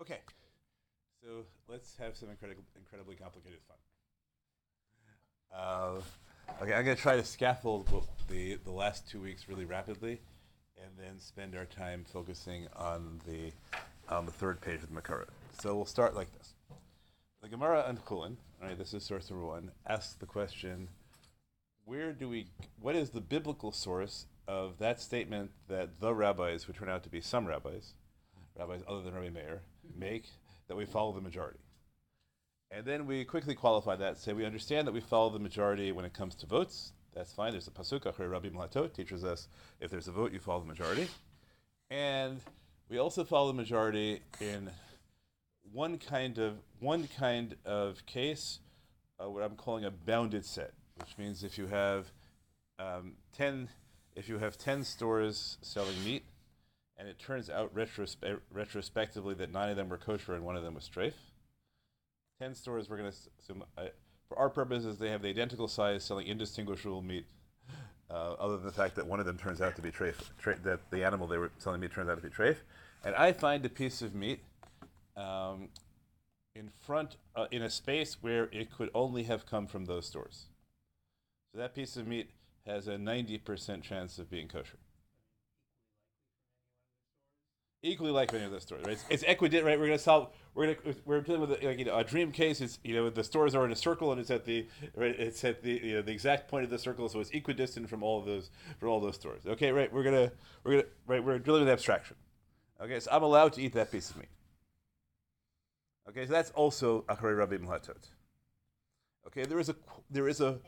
Okay, so let's have some incredible, incredibly complicated fun. Uh, okay, I'm going to try to scaffold the, the last two weeks really rapidly, and then spend our time focusing on the on the third page of the Makara. So we'll start like this. The Gemara on Chulin, all right, this is source number one, asks the question, where do we, what is the biblical source of that statement that the rabbis, who turn out to be some rabbis, rabbis other than Rabbi Meir, make that we follow the majority? And then we quickly qualify that, say we understand that we follow the majority when it comes to votes. That's fine. There's a pasuk, Acharei rabim lehatot, teaches us if there's a vote, you follow the majority. And we also follow the majority in one kind of one kind of case, uh, what I'm calling a bounded set, which means if you have um, ten, if you have ten stores selling meat, and it turns out retrospe- retrospectively that nine of them were kosher and one of them was strafe. Ten stores, we're going to assume, uh, for our purposes, they have the identical size, selling indistinguishable meat. Uh, other than the fact that one of them turns out to be trafe, tra- that the animal they were selling me turns out to be trafe, and I find a piece of meat um, in front, uh, in a space where it could only have come from those stores. So that piece of meat has a 90% chance of being kosher. Equally like many of those stores, right? It's, it's equidistant, right? We're gonna solve. We're gonna we're dealing with a, like you know a dream case. It's you know the stores are in a circle and it's at the right. It's at the you know the exact point of the circle, so it's equidistant from all of those from all those stores. Okay, right? We're gonna we're gonna right. We're dealing with abstraction. Okay, so I'm allowed to eat that piece of meat. Okay, so that's also Acharei rabim lehatot. Okay, there is a there is a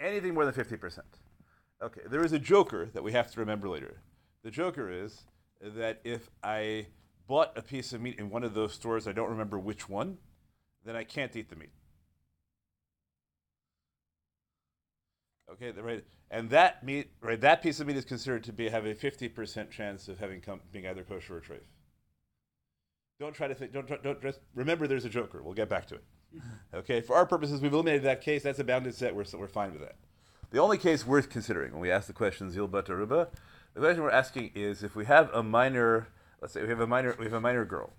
anything more than fifty percent. Okay, there is a joker that we have to remember later. The joker is that if I bought a piece of meat in one of those stores, I don't remember which one, then I can't eat the meat. Okay, right, and that meat, right, that piece of meat is considered to be have a fifty percent chance of having come, being either kosher or treif. Don't try to think. Don't, don't, don't just remember. There's a joker. We'll get back to it. Okay. For our purposes, we've eliminated that case. That's a bounded set. We're we're fine with that. The only case worth considering when we ask the question zil basar ruba, the question we're asking is if we have a minor, let's say we have a minor, we have a minor girl,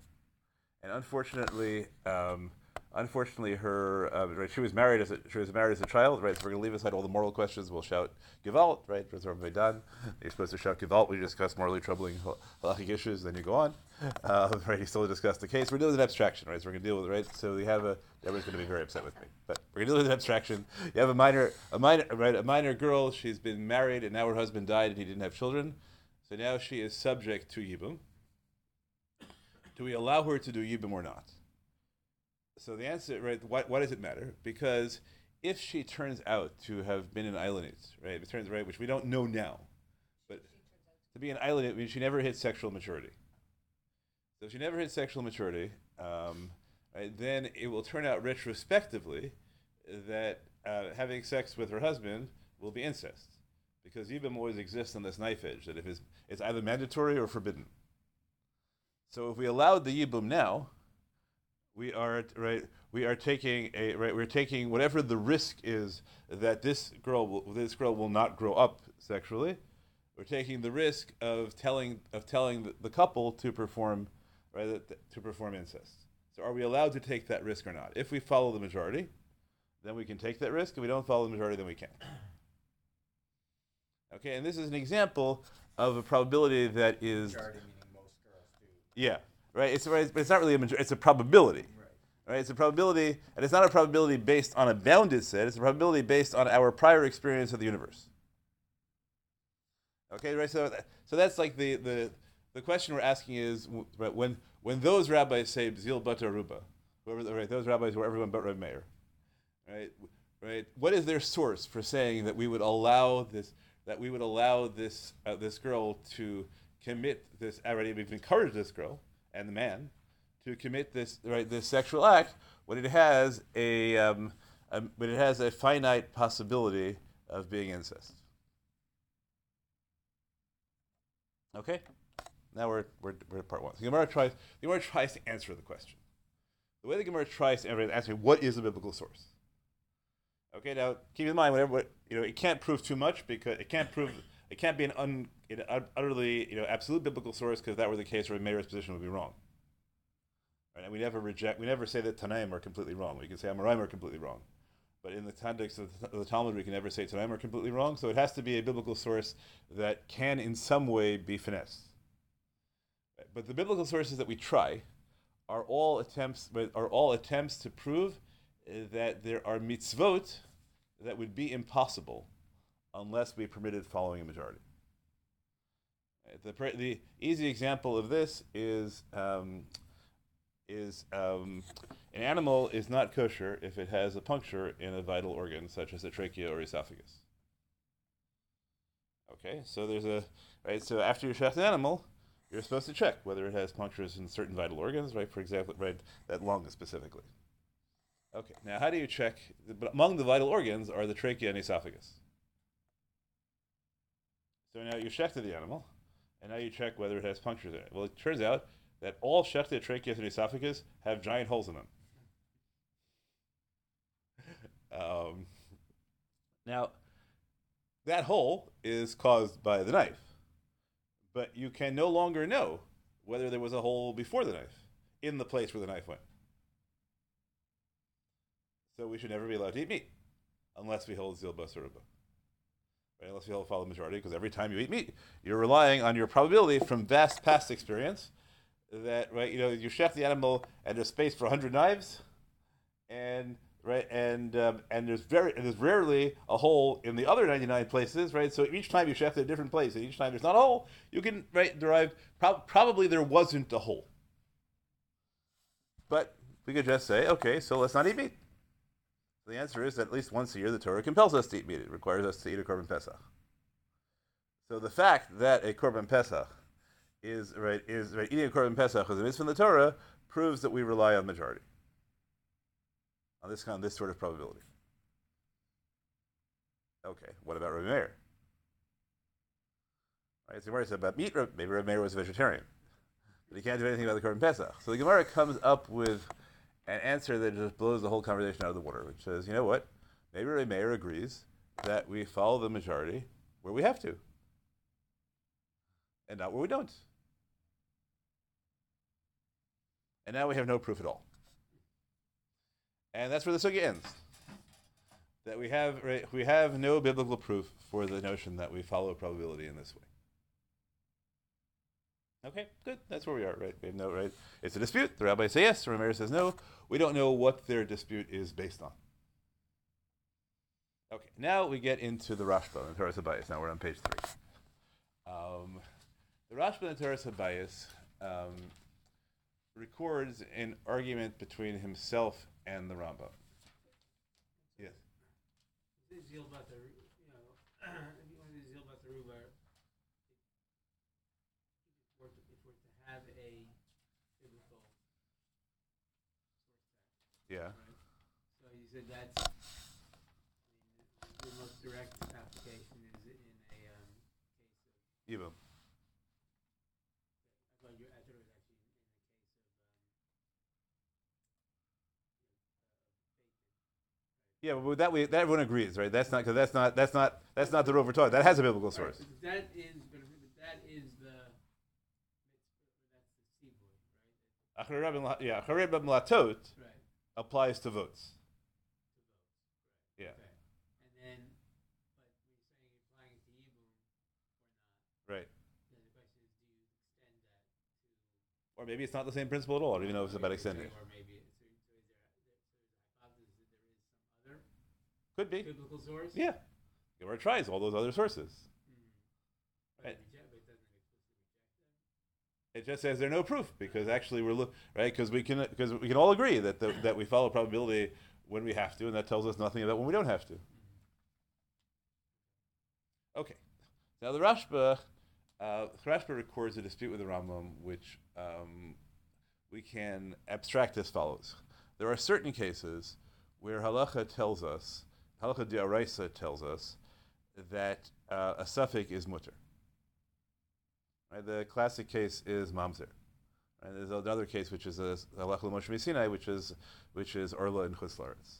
and unfortunately, um, unfortunately, her uh, right, she was married as a, she was married as a child, right? So we're going to leave aside all the moral questions. We'll shout Gevalt, right? done. You're supposed to shout Gevalt. We discuss morally troubling halachic issues. Then you go on, uh, right? You still discuss the case. We're dealing with an abstraction, right? So we're going to deal with it, right? So we have a. Everyone's going to be very upset with me, but we're going to deal with an abstraction. You have a minor, a minor, right? A minor girl. She's been married, and now her husband died, and he didn't have children. So now she is subject to yibum. Do we allow her to do yibum or not? So the answer, right? Why, why does it matter? Because if she turns out to have been an aylonit, right? It turns right, which we don't know now, but to be an aylonit means she never hit sexual maturity. So if she never hit sexual maturity, um, right, then it will turn out retrospectively that uh, having sex with her husband will be incest, because Yibam always exists on this knife edge that if it's, it's either mandatory or forbidden. So if we allowed the Yibum now, we are right. We are taking a right. We're taking whatever the risk is that this girl will, this girl will not grow up sexually. We're taking the risk of telling of telling the couple to perform right to perform incest. So are we allowed to take that risk or not? If we follow the majority, then we can take that risk. If we don't follow the majority, then we can't. Okay, and this is an example of a probability that is. Majority meaning most girls do. Yeah, right. It's right, but it's not really a majority. It's a probability. Right. Right. It's a probability, and it's not a probability based on a bounded set. It's a probability based on our prior experience of the universe. Okay, right. So, so that's like the the the question we're asking is when when those rabbis say zil basar ruba, right, those rabbis were everyone but Reb Meir, right, right. What is their source for saying that we would allow this that we would allow this uh, this girl to commit this already we've encouraged this girl and the man to commit this right this sexual act when it has a, um, a when it has a finite possibility of being incest. Okay, now we're, we're, we're at part one. The Gemara tries the Gemara tries to answer the question. The way the Gemara tries to answer what is a biblical source. Okay, now keep in mind whatever you know it can't prove too much because it can't prove it can't be an un, utterly, you know, absolute biblical source, because if that were the case, Rabbi Meir's position would be wrong. Right? And we never reject, we never say that Tanaim are completely wrong. We can say Amoraim are completely wrong. But in the context of the Talmud, we can never say Tanaim are completely wrong. So it has to be a biblical source that can, in some way, be finessed. But the biblical sources that we try are all attempts are all attempts to prove uh, that there are mitzvot that would be impossible unless we permitted following a majority. Uh, the, the easy example of this is um, is um, an animal is not kosher if it has a puncture in a vital organ such as a trachea or esophagus. Okay, so there's a right. So after you shech an animal, you're supposed to check whether it has punctures in certain vital organs, right? For example, right, that lung specifically. Okay, now how do you check? But among the vital organs are the trachea and esophagus. So now you check the animal, and now you check whether it has punctures in it. Well, it turns out that all shechted tracheas and esophagus have giant holes in them. um, now, that hole is caused by the knife but you can no longer know whether there was a hole before the knife in the place where the knife went. So we should never be allowed to eat meat unless we hold zil basaruba. Right? Unless we hold follow majority, because every time you eat meat, you're relying on your probability from vast past experience that right, you know, you chef the animal and there's space for hundred knives, and right? And um, and there's very there's rarely a hole in the other 99 places, right? So each time you chef at a different place, and each time there's not a hole, you can right derive pro- probably there wasn't a hole. But we could just say, okay, so let's not eat meat. The answer is that at least once a year the Torah compels us to eat meat. It requires us to eat a korban pesach. So the fact that a korban pesach is right is right eating a korban pesach is a mitzvah in the Torah proves that we rely on majority on this kind of this sort of probability. Okay, what about Rabbi Meir? Right, so Gemara said about meat. Maybe Rabbi Meir was a vegetarian, but he can't do anything about the Korban Pesach. So the Gemara comes up with an answer that just blows the whole conversation out of the water, which says, you know what? Maybe Rabbi Meir agrees that we follow the majority where we have to, and not where we don't. And now we have no proof at all. And that's where the sugya ends. That we have right, we have no biblical proof for the notion that we follow probability in this way. Okay, good. That's where we are, right? We have no right. It's a dispute. The rabbi says yes. The Rameir says no. We don't know what their dispute is based on. Okay, now we get into the Rashba and Habayis. Now we're on page three. Um, the Rashba and Habayis um, records an argument between himself and the Rambam. Yes. Zeal about the, you know, if you want to zeal about the ruler, if we're to, if we're to have a biblical source text, Yeah. right? So you said that's, I mean, the, the most direct application is in a um, case of. Yibum. I thought you, I thought it was actually in, in the case of. Um, Yeah, but that we that everyone agrees, right? That's not because that's not that's not that's not the Rover Torah. That has a biblical source. Right, but that is, but that is the, that's the seaboard, right? Acharei ben La- Yeah, Acharei ben Latot Right. applies to votes. Yeah. Okay. And then, but you're saying applying it to Yibum or not, Right. the question is, do you extend that to? Or maybe it's not the same principle at all. I don't even know if it's about extending. Or maybe, it's- so, so is there, so is the hypothesis that there is some other Could be. biblical source? Yeah. Gemara tries all those other sources. Mhm. Right. it reject, but it doesn't explicitly reject them. It just says there's no proof because actually we're look right because we can because we can all agree that the, that we follow probability when we have to, and that tells us nothing about when we don't have to. Okay, now the Rashba, uh, the Rashba records a dispute with the Rambam, which um, we can abstract as follows: There are certain cases where halacha tells us, halacha diaraisa tells us that uh, a suffix is mutter. Right, the classic case is mamzer. Right, there's another case which is a halacha l'moshe Sinai, which is which is orla and chutz la'aretz.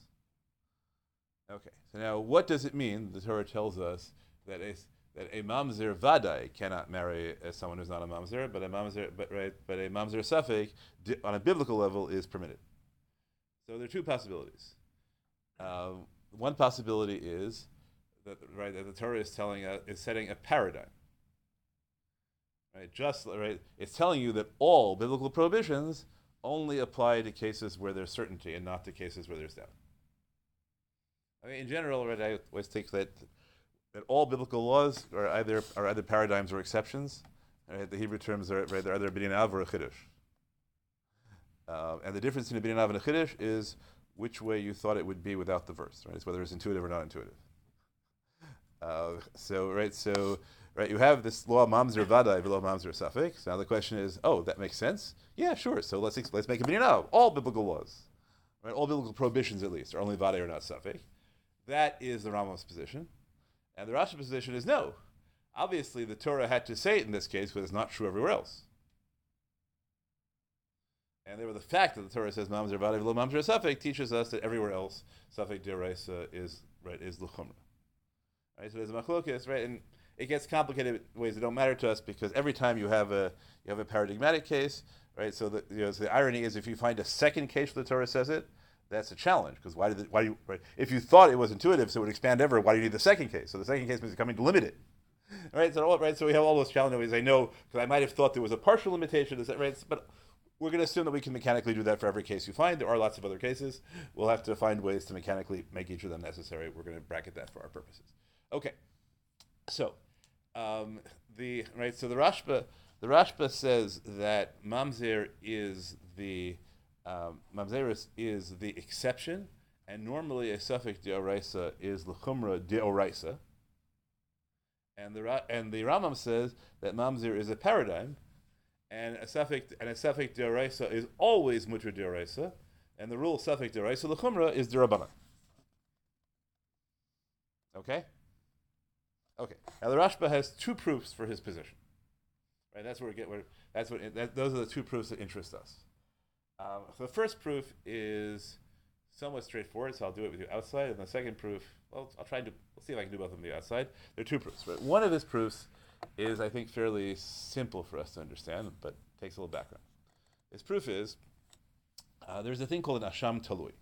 Okay, so now what does it mean? The Torah tells us that a, that a mamzer vadai cannot marry uh, someone who's not a mamzer, but a mamzer, but right, but a mamzer safek on a biblical level is permitted. So there are two possibilities. Uh, one possibility is that right that the Torah is telling us is setting a paradigm. Right, just right, it's telling you that all biblical prohibitions only apply to cases where there's certainty and not to cases where there's doubt. I mean, in general, right, I always take that that all biblical laws are either are either paradigms or exceptions. Right? The Hebrew terms are right, they're either a or a chiddush. Uh, and the difference between a and a chiddush is which way you thought it would be without the verse. Right? It's whether it's intuitive or not intuitive. Uh, so right, so right, you have this law mamzer vadai below mamzer safek. So now the question is, oh, that makes sense. Yeah, sure. So let's let's make a binyan av. All biblical laws, right? All biblical prohibitions at least are only vadai or not safek. That is the Rambam's position. And the Rashi position is no. Obviously, the Torah had to say it in this case because it's not true everywhere else. And therefore, the fact that the Torah says Mamzer Badav Lo Mamzer Safek teaches us that everywhere else Safek Deraisa is right is Luchumra. Right, so there's a machlokes, right, and it gets complicated in ways that don't matter to us because every time you have a you have a paradigmatic case, right? So the you know, so the irony is if you find a second case where the Torah says it, that's a challenge because why did why do you right? If you thought it was intuitive, so it would expand ever. Why do you need the second case? So the second case means coming to limit it, right? So right, so we have all those challenges. I know because I might have thought there was a partial limitation, right? But we're going to assume that we can mechanically do that for every case you find. There are lots of other cases. We'll have to find ways to mechanically make each of them necessary. We're going to bracket that for our purposes. Okay, so um, the right. So the Rashba, the Rashba says that mamzer is the um, is the exception, and normally a safek deoraisa is lechumra deoraisa. And the and the Rambam says that mamzer is a paradigm, and a safek and a safek deoraisa is always mutra deoraisa, and the rule safek deoraisa lechumra is derabana. Okay. Okay. Now the Rashba has two proofs for his position. Right. That's where we get where. That's what. That, those are the two proofs that interest us. Um, so the first proof is somewhat straightforward, so I'll do it with you outside. And the second proof, well, I'll try and do, we'll see if I can do both of them the outside. There are two proofs. Right? One of his proofs is, I think, fairly simple for us to understand, but takes a little background. His proof is uh, there's a thing called an asham talui.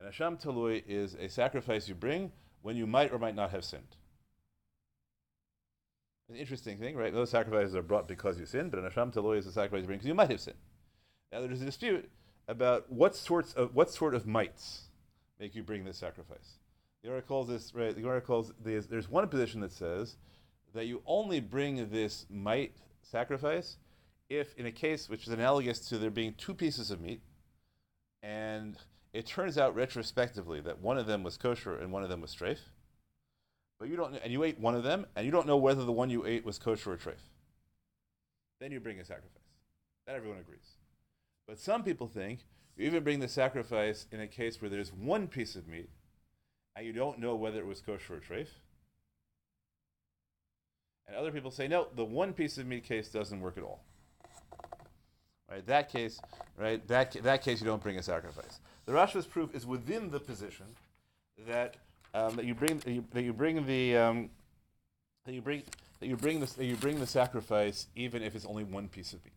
An asham talui is a sacrifice you bring when you might or might not have sinned. An interesting thing, right? Those sacrifices are brought because you sinned, but an asham talui is a sacrifice you bring because you might have sinned. Now there's a dispute about what sorts of what sort of mites make you bring this sacrifice. The Gemara calls this right. The Gemara calls this, there's one position that says that you only bring this mite sacrifice if, in a case which is analogous to there being two pieces of meat, and it turns out retrospectively that one of them was kosher and one of them was treif, but you don't, and you ate one of them, and you don't know whether the one you ate was kosher or treif. Then you bring a sacrifice. That everyone agrees. But some people think you even bring the sacrifice in a case where there's one piece of meat and you don't know whether it was kosher or treif. And other people say, no, the one piece of meat case doesn't work at all. Right, that case, right, that, that case you don't bring a sacrifice. The Rashba's proof is within the position that um, that you bring that you, bring the um, that you bring that you bring the that you bring the sacrifice even if it's only one piece of meat.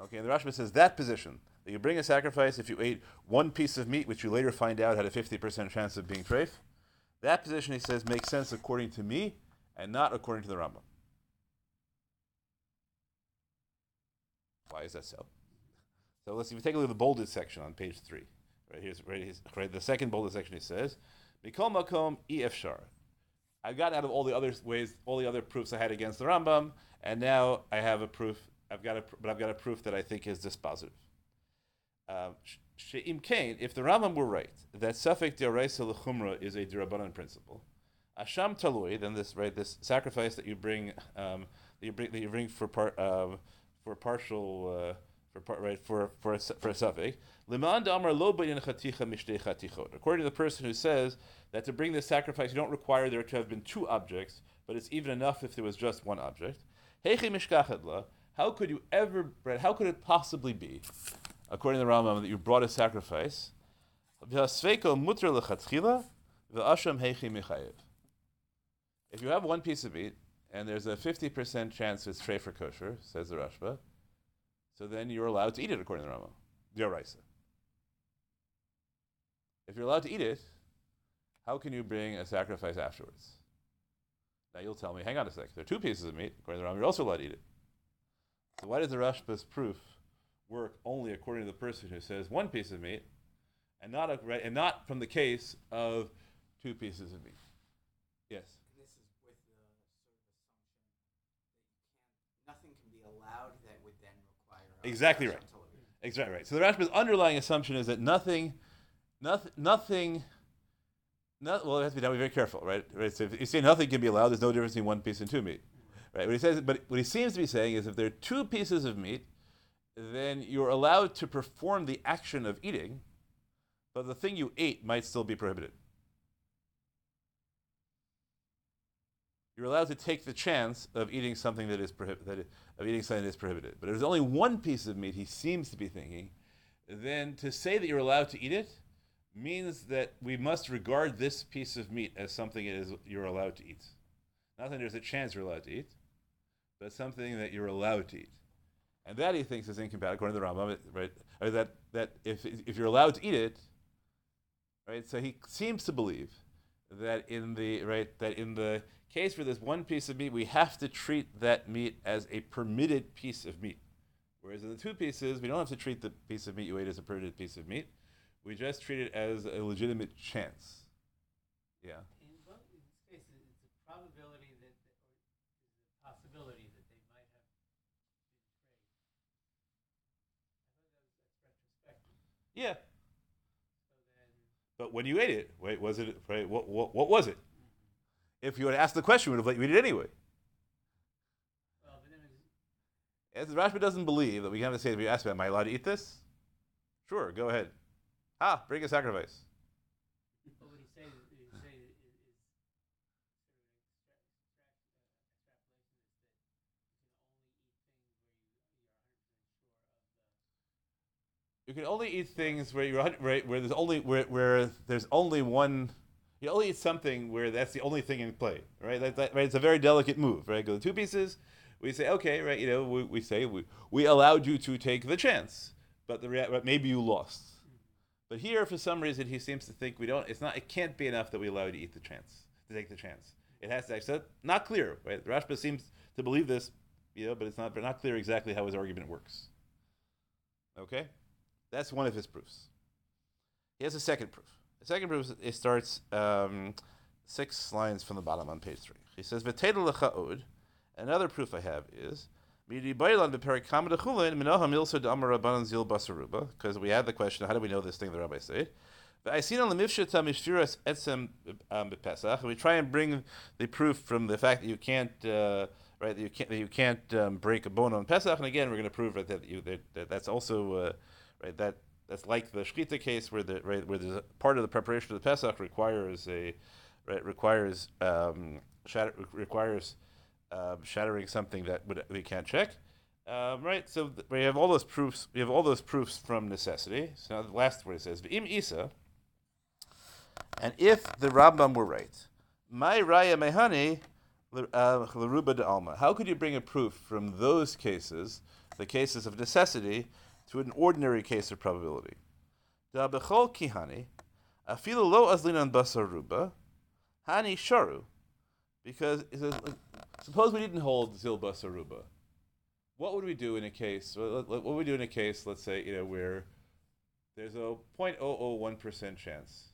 Okay, and the Rashba says that position, that you bring a sacrifice if you ate one piece of meat, which you later find out had a 50% chance of being treif, that position, he says, makes sense according to me and not according to the Rambam. Why is that so? So let's see, we take a look at the bolded section on page three. Right here's right, here's, right the second bolded section. He says, "Mikol makom efshar." I got out of all the other ways, all the other proofs I had against the Rambam, and now I have a proof I've got a, but I've got a proof that I think is dispositive. Um, She'im Kain, if the Rambam were right that Safek Dioraisa Lechumra is a Dirabanan principle, Asham Talui, then this right this sacrifice that you bring um, that you bring that you bring for part um, for partial uh, for part right for for a, for a Safek Liman Damar Lo According to the person who says that to bring this sacrifice you don't require there to have been two objects, but it's even enough if there was just one object. Mishkachadla. How could you ever, how could it possibly be, according to the Rambam, that you brought a sacrifice? If you have one piece of meat and there's a 50% chance it's for kosher, says the Rashba, so then you're allowed to eat it according to the Rama. Yoraisa. If you're allowed to eat it, how can you bring a sacrifice afterwards? Now you'll tell me, hang on a sec, there are two pieces of meat, according to the Rama, you're also allowed to eat it. So why does the Rashba's proof work only according to the person who says one piece of meat, and not a, and not from the case of two pieces of meat? Yes. And this is with the sort of assumption that you can't, nothing can be allowed that would then require. a Exactly right. Exactly right. So the Rashba's underlying assumption is that nothing, nothing, nothing. Not, well, it has to be done. Be very careful, right? Right. So if you say nothing can be allowed, there's no difference between one piece and two meat, right? What he says, but what he seems to be saying is, if there are two pieces of meat, then you're allowed to perform the action of eating, but the thing you ate might still be prohibited. You're allowed to take the chance of eating something that is prohib- that is, of eating something that is prohibited. But if there's only one piece of meat, he seems to be thinking, then to say that you're allowed to eat it means that we must regard this piece of meat as something that is you're allowed to eat. Not that there's a chance you're allowed to eat, but something that you're allowed to eat. And that he thinks is incompatible, according to the Rambam, right? Or that, that if, if you're allowed to eat it, right? So he seems to believe that in the right that in the case for this one piece of meat, we have to treat that meat as a permitted piece of meat. Whereas in the two pieces, we don't have to treat the piece of meat you ate as a permitted piece of meat. We just treat it as a legitimate chance. Yeah. In both, in this case, it- it's a probability that, or possibility that they might have been trade. I thought that was, that's retrospective. Yeah. So then, But when you ate it, wait, was it right? What, what, what was it? If you had asked the question, we would have let you eat it anyway. well, but then it's, As the Rashba doesn't believe that we can have to say, if you ask me, am I allowed to eat this? Sure, go ahead. Ah, bring a sacrifice. you can only eat things where you're 100% sure of the You can only eat things where you're hun- right, where there's only where, where there's only one. You only eat something where that's the only thing in play, right? That, that, right? It's a very delicate move, right? Go the two pieces. We say, okay, right? You know, we, we say we, we allowed you to take the chance, but the rea- but maybe you lost. But here, for some reason, he seems to think we don't. It's not. It can't be enough that we allow you to eat the chance, to take the chance. It has to. Actually, not clear, right? Rashba seems to believe this, you know, but it's not. But not clear exactly how his argument works. Okay, that's one of his proofs. He has a second proof. Second proof it starts um, six lines from the bottom on page three. He says, "V'tedel lechaod." Another proof I have is because we had the question, how do we know this thing the rabbi said? um, We try and bring the proof from the fact that you can't, uh, right? That you can't, that you can't um, break a bone on Pesach, and again, we're going to prove right, that, you, that, that that's also uh, right that that's like the shechita case where the right where the part of the preparation of the Pesach requires a right requires um, shatter, requires um, shattering something that would, we can't check. Um, right, so th- we have all those proofs. We have all those proofs from necessity. So now the last word it says, "V'im isa," and if the Rambam were right, my raya mehani leruba de alma. How could you bring a proof from those cases, the cases of necessity, to an ordinary case of probability? Da bechol kihani, afilu lo azlinan basar ruba, hani sharu, because says, suppose we didn't hold zil basar ruba what would we do in a case? What would we do in a case, let's say, you know, where there's a 0.001% chance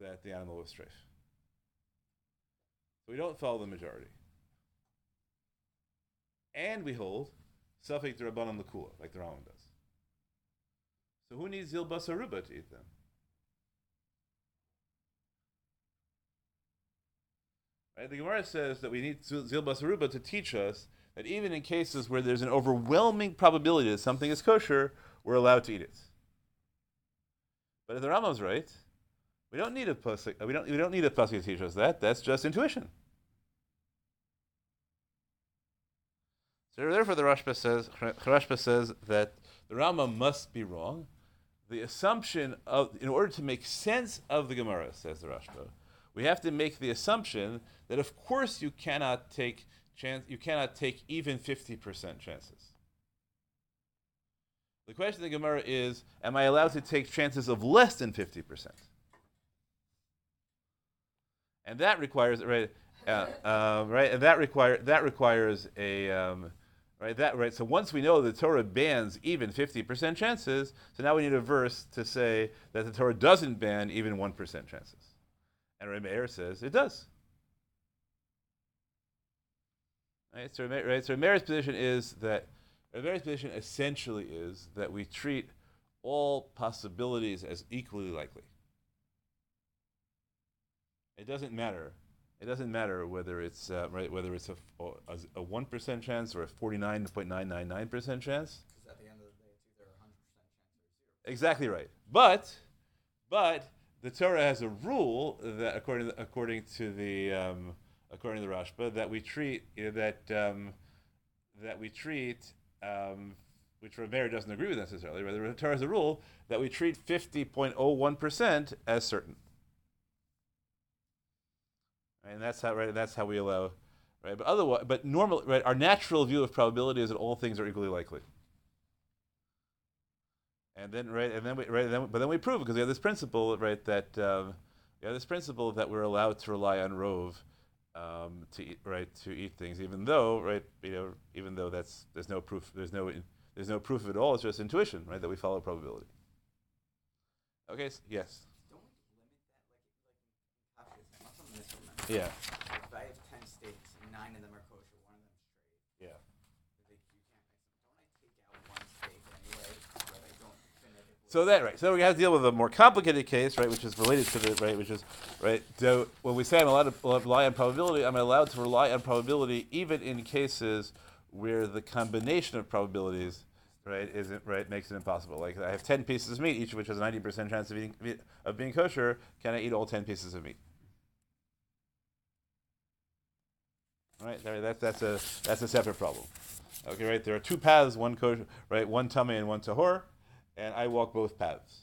that the animal was strafe. We don't follow the majority. And we hold suffix rabbanon lakula, like the Rambam does. So who needs zil basaruba to eat them? Right? The Gemara says that we need zil basaruba to teach us that even in cases where there's an overwhelming probability that something is kosher, we're allowed to eat it. But if the Rambam's right, we don't need a pasuk. We don't. We don't need a to teach us that. That's just intuition. So therefore, the Rashba says, Rashba says that the Rama must be wrong. The assumption of, in order to make sense of the Gemara, says the Rashba, we have to make the assumption that of course you cannot take chance you cannot take even 50% chances. The question of the Gemara is, am I allowed to take chances of less than 50%? And that requires right, uh, uh, right, and that require that requires a um, right that right. So once we know the Torah bans even 50% chances, so now we need a verse to say that the Torah doesn't ban even 1% chances. And Rabbi Meir says it does. Right, so, right, so Meir's position is that Meir's position essentially is that we treat all possibilities as equally likely. It doesn't matter. It doesn't matter whether it's uh, right whether it's a a one percent chance or a forty nine point nine nine nine percent chance. Because at the end of the day, it's either a hundred percent chance or zero. Exactly right. But but the Torah has a rule that according to, according to the um, according to the Rashba that we treat you know, that um, that we treat um, which Rameir doesn't agree with necessarily. Rather, the Torah has a rule that we treat fifty point oh one percent as certain. Right? And that's how right. That's how we allow, right? But otherwise, but normal, right? Our natural view of probability is that all things are equally likely. And then right, and then we right, then, but then we prove it because we have this principle, right? That um, we have this principle that we're allowed to rely on rove um, to eat, right to eat things, even though right, you know, even though that's there's no proof, there's no there's no proof of it all. It's just intuition, right? That we follow probability. Okay. So, yes. Don't we limit that like like in Kafka's? Unless I'm misremembering. Yeah. If I have ten steaks and nine of them are kosher, one of them straight. Yeah. They, you can't mix them. Don't I take out one steak anyway, so that I don't definitively? So that right. So we have to deal with a more complicated case, right, which is related to the right, which is right. So when we say I'm allowed to rely on probability, I'm allowed to rely on probability even in cases where the combination of probabilities, right, isn't right makes it impossible. Like I have ten pieces of meat, each of which has a ninety percent chance of eating of being kosher. Can I eat all ten pieces of meat? Right, there- that's that's a that's a separate problem. Okay, right. There are two paths, one kosher, right, one tamei and one tahor, and I walk both paths.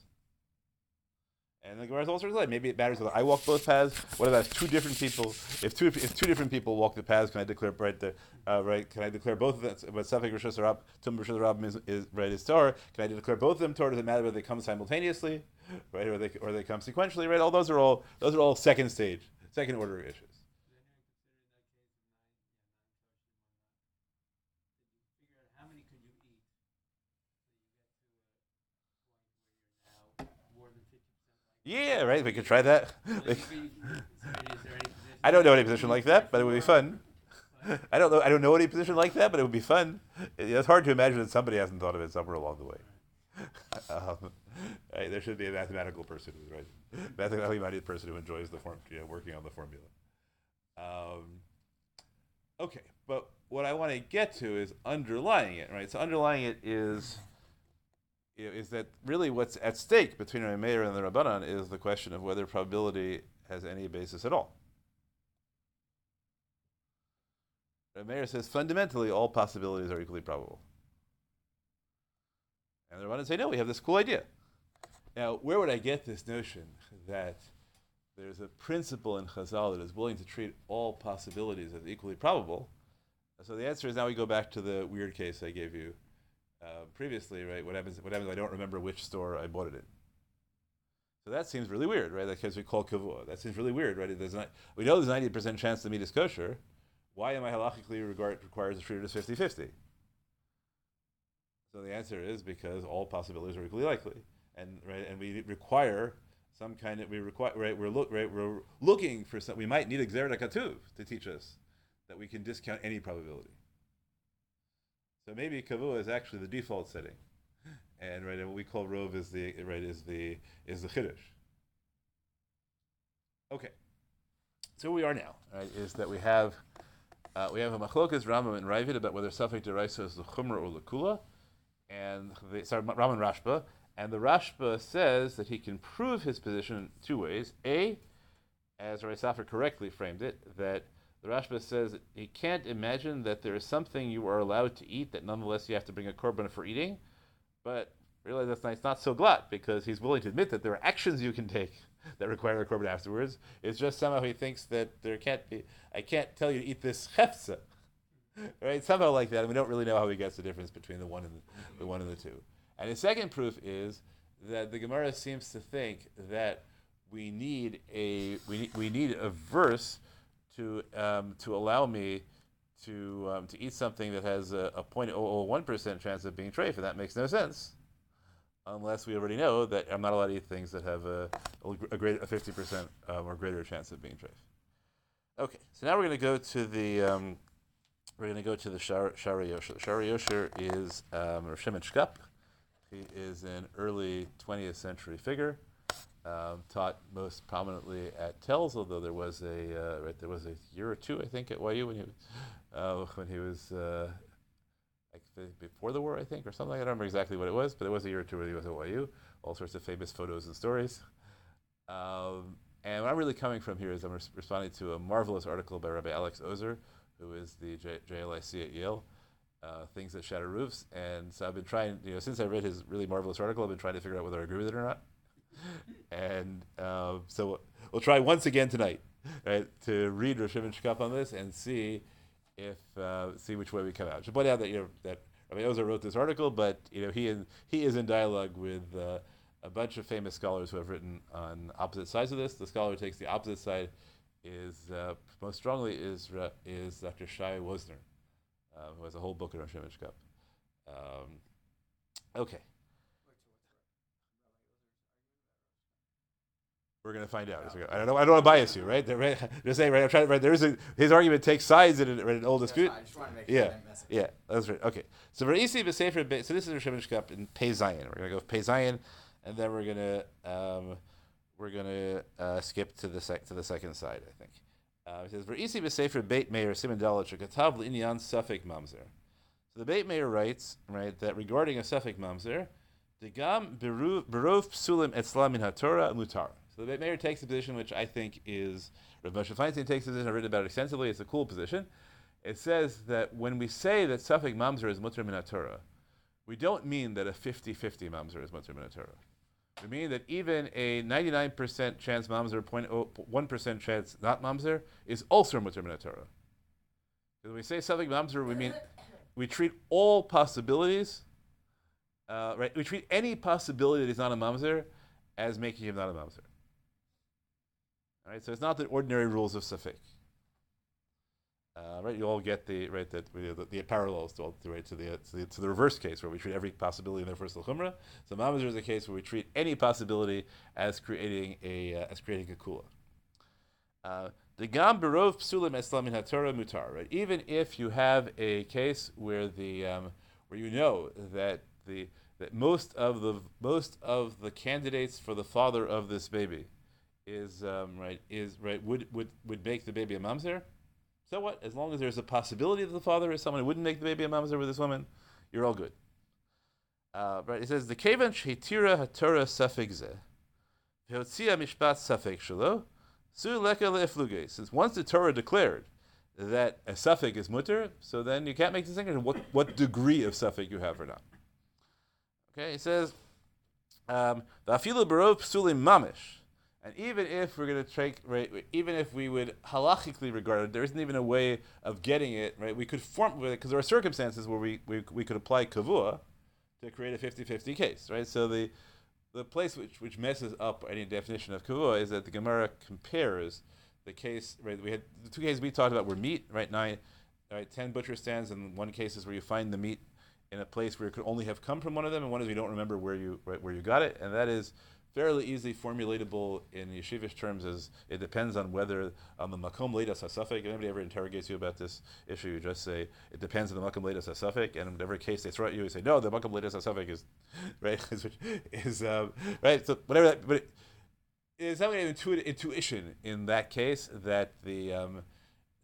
And the Gemara also like maybe it matters whether I walk both paths. What if two different people? If two if two different people walk the paths, can I declare right the uh, right? Can I declare both of them? But Safek Rishus Rab, Tum Rishus is, is right is Torah. Can I declare both of them Torah? Does it matter whether they come simultaneously, right, or they or they come sequentially, right? All those are all those are all second stage, second order issues. How many could you eat? So you get to a point where you're now more than fifty percent Yeah, right. We could try that. likely. Is there any position? I don't know any position like that, but it would be fun. I don't know. I don't know any position like that, but it would be fun. It's hard to imagine that somebody hasn't thought of it somewhere along the way. Um, right, there should be a mathematical person, right? Mathematically minded person who enjoys the form, you know, working on the formula. Um, okay, but what I want to get to is underlying it, right? So underlying it is, is that really what's at stake between the Meir and the Rabbanan is the question of whether probability has any basis at all. The Meir says fundamentally all possibilities are equally probable. And the Rabbanan say, no, we have this cool idea. Now, where would I get this notion that there's a principle in Chazal that is willing to treat all possibilities as equally probable? So the answer is now we go back to the weird case I gave you uh, previously, right? What happens, what happens I don't remember which store I bought it in? So that seems really weird, right? Case we call kavua. That seems really weird, right? There's not, we know there's a 90% chance the meat is kosher. Why am I halachically regard, required to treat it as 50 50? So the answer is because all possibilities are equally likely, and right, and we require some kind of we require right. We're look right. We're looking for some. We might need a Gzeret HaKatuv to teach us that we can discount any probability. So maybe kavua is actually the default setting, and right, and what we call rove is the right is the is the chiddush. Okay, so we are now right, is that we have uh, we have a machlokas Rambam and Raavad about whether Safek Deraisa is the chumra or the kula and the, sorry, Raman Rashba, and the Rashba says that he can prove his position in two ways. A, as Rai Safar correctly framed it, that the Rashba says he can't imagine that there is something you are allowed to eat that nonetheless you have to bring a korban for eating, but realize that's not, it's not so glad because he's willing to admit that there are actions you can take that require a korban afterwards. It's just somehow he thinks that there can't be. I can't tell you to eat this chefza, right? Somehow like that, and we don't really know how he gets the difference between the one and the, the one and the two. And the second proof is that the Gemara seems to think that we need a we we need a verse to um, to allow me to um, to eat something that has a, a 0.001 percent chance of being treif, and that makes no sense unless we already know that I'm not allowed to eat things that have a, a, greater, a 50% um, or greater chance of being treif. Okay, so now we're going to go to the um, we're going to go to the Shaarei Yosher. Shaarei Yosher is um, Rav Shimon Shkop. He is an early 20th century figure, um, taught most prominently at Telz, although there was a uh, right, there was a year or two I think at YU when he uh, when he was uh, like before the war, I think, or something. I don't remember exactly what it was, but it was a year or two where he was at YU. All sorts of famous photos and stories. Um, and what I'm really coming from here is I'm res- responding to a marvelous article by Rabbi Alex Ozer, who is the J- JLIC at Yale, uh, Things That Shatter Roofs. And so I've been trying, you know, since I read his really marvelous article, I've been trying to figure out whether I agree with it or not. And uh, so we'll try once again tonight right, to read Rosh Shkop on this and see if uh, see which way we come out. Should point out that you know that Rabbi Ozer wrote this article, but you know he in, he is in dialogue with uh, a bunch of famous scholars who have written on opposite sides of this. The scholar who takes the opposite side is uh, most strongly is is Dr. Shai Wozner, uh, who has a whole book on Rosh Shkop. Um, okay. We're going to find out. I don't know. I don't want to bias you, right? right just saying, right? I'm trying. to. Right? There is a his argument takes sides in, right, an old dispute. yeah, yeah, that's right. Okay. So for Isi b'sefer, so this is Rosh Shkop in Pei Zion. We're going to go Pei Zion, and then we're going to um, we're going to uh, skip to the sec- to the second side. I think. Uh, it says for Isi b'sefer Beit Meir Siman Dalet Shekatav L'inyan Safek Mamzer. So the Beit Meir writes right that regarding a Safek Mamzer, Degam berov psulim etzlam min haTorah mutar. So the Meir takes a position which I think is, Rav Moshe Feinstein takes a position, I've written about it extensively, it's a cool position. It says that when we say that Safek Mamzer is Mutter min Torah, we don't mean that a 50-50 Mamzer is Mutter min Torah. We mean that even a 99% chance Mamzer, 0.1% chance not Mamzer, is also Mutter min Torah. When we say Safek Mamzer, we mean we treat all possibilities, uh, right? We treat any possibility that he's not a Mamzer as making him not a Mamzer. Right, so it's not the ordinary rules of Safik. Uh, right, you all get the right that the, the, parallels to, to, the, to the to the reverse case where we treat every possibility in the first chumrah. So Mamzer is a case where we treat any possibility as creating a uh, as creating a kula. Uh, the gam berov psulim eslam in haTorah mutar. Right, even if you have a case where the um, where you know that the that most of the most of the candidates for the father of this baby is um, right is right would would would make the baby a mamzer. So what? As long as there's a possibility that the father is someone who wouldn't make the baby a mamzer with this woman, you're all good. Uh, right? It says the kevan sheitira haTorah safek zeh, mishpat safek shelo, su leka le'efluge. Since once the Torah declared that a suffix is mutter, so then you can't make the distinction what what degree of suffix you have or not. Okay, it says um, the afilu barov psulim mamish. And even if we're going to take, right, even if we would halachically regard it, there isn't even a way of getting it, right? We could form, because there are circumstances where we, we, we could apply kavua to create a 50-50 case, right? So the, the place which, which messes up any definition of kavua is that the Gemara compares the case, right? We had the two cases we talked about were meat, right? Nine, right? Ten butcher stands, and one case is where you find the meat in a place where it could only have come from one of them, and one is you don't remember where you right, where you got it, and that is fairly easily formulatable in yeshivish terms as it depends on whether on the makom leidas hasafik. If anybody ever interrogates you about this issue, you just say it depends on the makom leidas hasafik, and in whatever case they throw at you, you say no, the makom leidas hasafik is right is, is um, right. So whatever that, but it, it's not an intuit, intuition in that case that the um,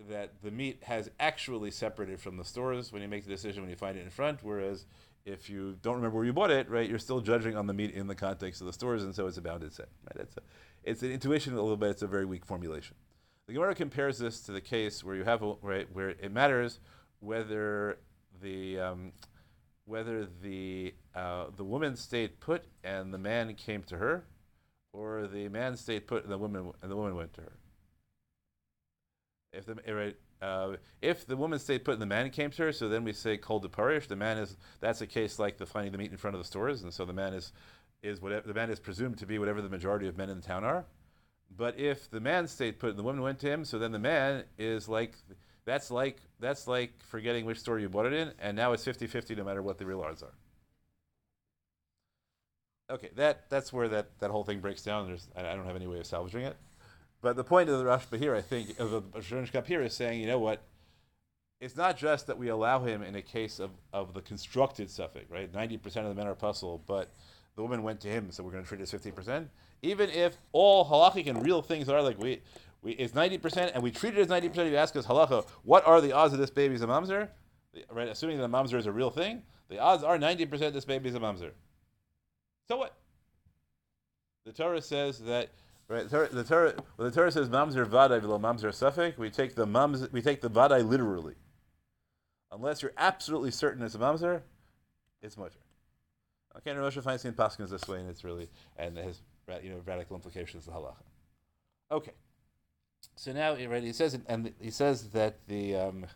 that the meat has actually separated from the stores when you make the decision when you find it in front, whereas if you don't remember where you bought it, right, you're still judging on the meat in the context of the stores, and so it's a bounded set. Right? It's, a, it's an intuition a little bit. It's a very weak formulation. The Gemara compares this to the case where you have a, right where it matters whether the um, whether the uh, the woman stayed put and the man came to her, or the man stayed put and the woman and the woman went to her. If the right, uh, if the woman stayed put and the man came to her, so then we say kol d'parish. The man is that's a case like the finding the meat in front of the stores, and so the man is is whatever the man is presumed to be whatever the majority of men in the town are. But if the man stayed put and the woman went to him, so then the man is like that's like that's like forgetting which store you bought it in, and now it's 50-50 no matter what the real odds are. Okay, that that's where that, that whole thing breaks down. There's I don't have any way of salvaging it. But the point of the Rashba here, I think, of the Shonish Kapir is saying, you know what? It's not just that we allow him in a case of, of the constructed suffix, right? 90% of the men are puzzle, but the woman went to him, so we're going to treat it as 50%. Even if all halachic and real things are like, we, we it's 90%, and we treat it as 90%, if you ask us halacha, what are the odds of this baby's a mamzer? Right, assuming that a mamzer is a real thing, the odds are 90% this baby's a mamzer. So what? The Torah says that Right, the Torah, Torah, the Torah says mamzer vadai v'lo mamzer suffik, we take the mams, we take the vadai literally. Unless you're absolutely certain it's a mamzer, it's mutter. Okay, and Rosh finds in Paskins this way, and it's really and it has you know radical implications to halacha. Okay, so now right, he says and he says that the um,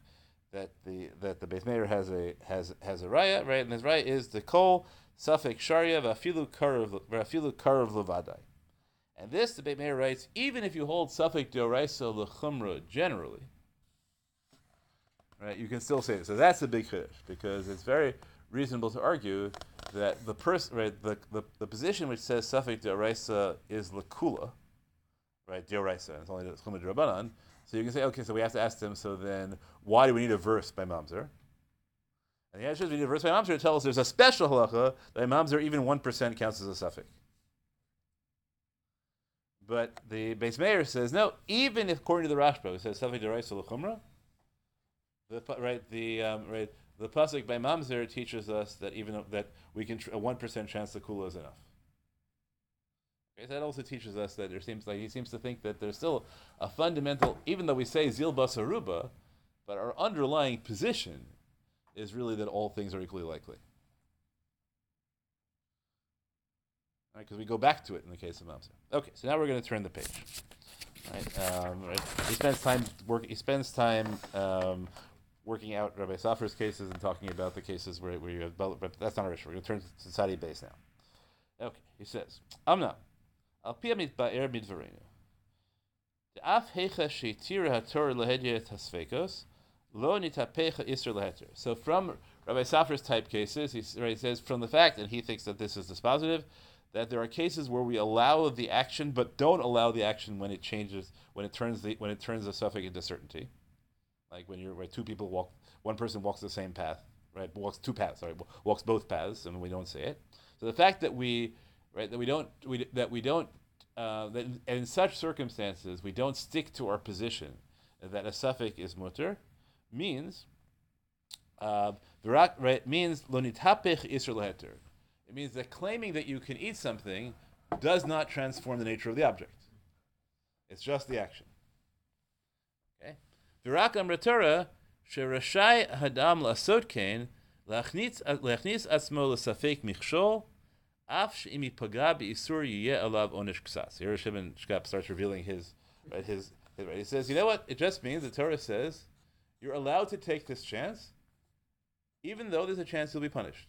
that the that the Beit Meir has a has has a raya right, and his raya is the kol suffik sharia v'afilu karav v'afilu karav levadai. And this, the Beit Meir writes, even if you hold suffix deoraisa lechumra generally, right, you can still say it. So that's a big chiddush because it's very reasonable to argue that the person, right, the, the, the position which says suffix deoraisa is lakula, right, deoraisa, it's only chumra drabanan. So you can say, okay, so we have to ask them. So then, why do we need a verse by mamzer? And the answer is we need a verse by mamzer to tell us there's a special halacha that mamzer even one percent counts as a suffix. But the Beit Meir says no. Even if, according to the Rashba, it says Safik Deraisa L'Chumra, the right the um, right the pasuk by Mamzer teaches us that even that we can a one percent chance the kula is enough. Okay, that also teaches us that there seems like he seems to think that there's still a fundamental, even though we say zil basar ruba, but our underlying position is really that all things are equally likely. Because we go back to it in the case of Mamzer. Okay, so now we're going to turn the page. Right, um, right, He spends time work. He spends time um, working out Rabbi Safra's cases and talking about the cases where, where you have. But that's not our issue. We're going to turn to society base now. Okay, he says, "Amna, al piyamit ba'er midvarenu. Af hecha sheitira hator lehediyet hasfekos, lo nitapecha isra leheter." So from Rabbi Safra's type cases, he, he says from the fact, and he thinks that this is dispositive that there are cases where we allow the action but don't allow the action when it changes when it turns the when it turns the suffix into certainty. Like when you're where two people walk one person walks the same path right? Walks two paths sorry walks both paths and we don't say it. So the fact that we right that we don't we, that we don't uh, that in such circumstances we don't stick to our position that a suffix is mutter means uh, right, means lonitapich isra it means that claiming that you can eat something does not transform the nature of the object. It's just the action. Okay. Virak amratura sherashai hadam lasot kain lachnis atzmo l'safek michshol af she'imi paga be'isur yiyeh alav onish ksas. Here Shimon Shkop starts revealing his, right, his, his, right. He says, you know what? It just means, the Torah says, you're allowed to take this chance, even though there's a chance you'll be punished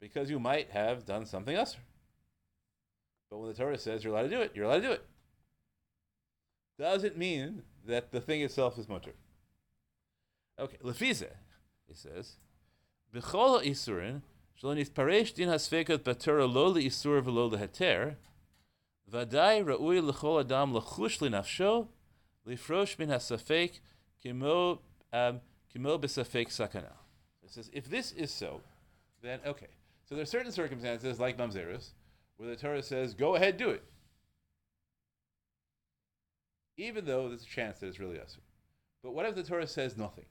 because you might have done something else. But when the Torah says you're allowed to do it, you're allowed to do it. Doesn't mean that the thing itself is mutter. Okay, lefize, he says, b'chol ha'isurin, shalonis paresh din hasfekat b'torah lo le'isur v'lo le'heter, v'adai ra'ui l'chol adam l'chush l'nafsho, lifrosh min hasafek kimo, um, kimo b'safek sakana. It says, if this is so, then okay. So there are certain circumstances, like Mamzerus, where the Torah says, go ahead, do it. Even though there's a chance that it's really us. But what if the Torah says nothing?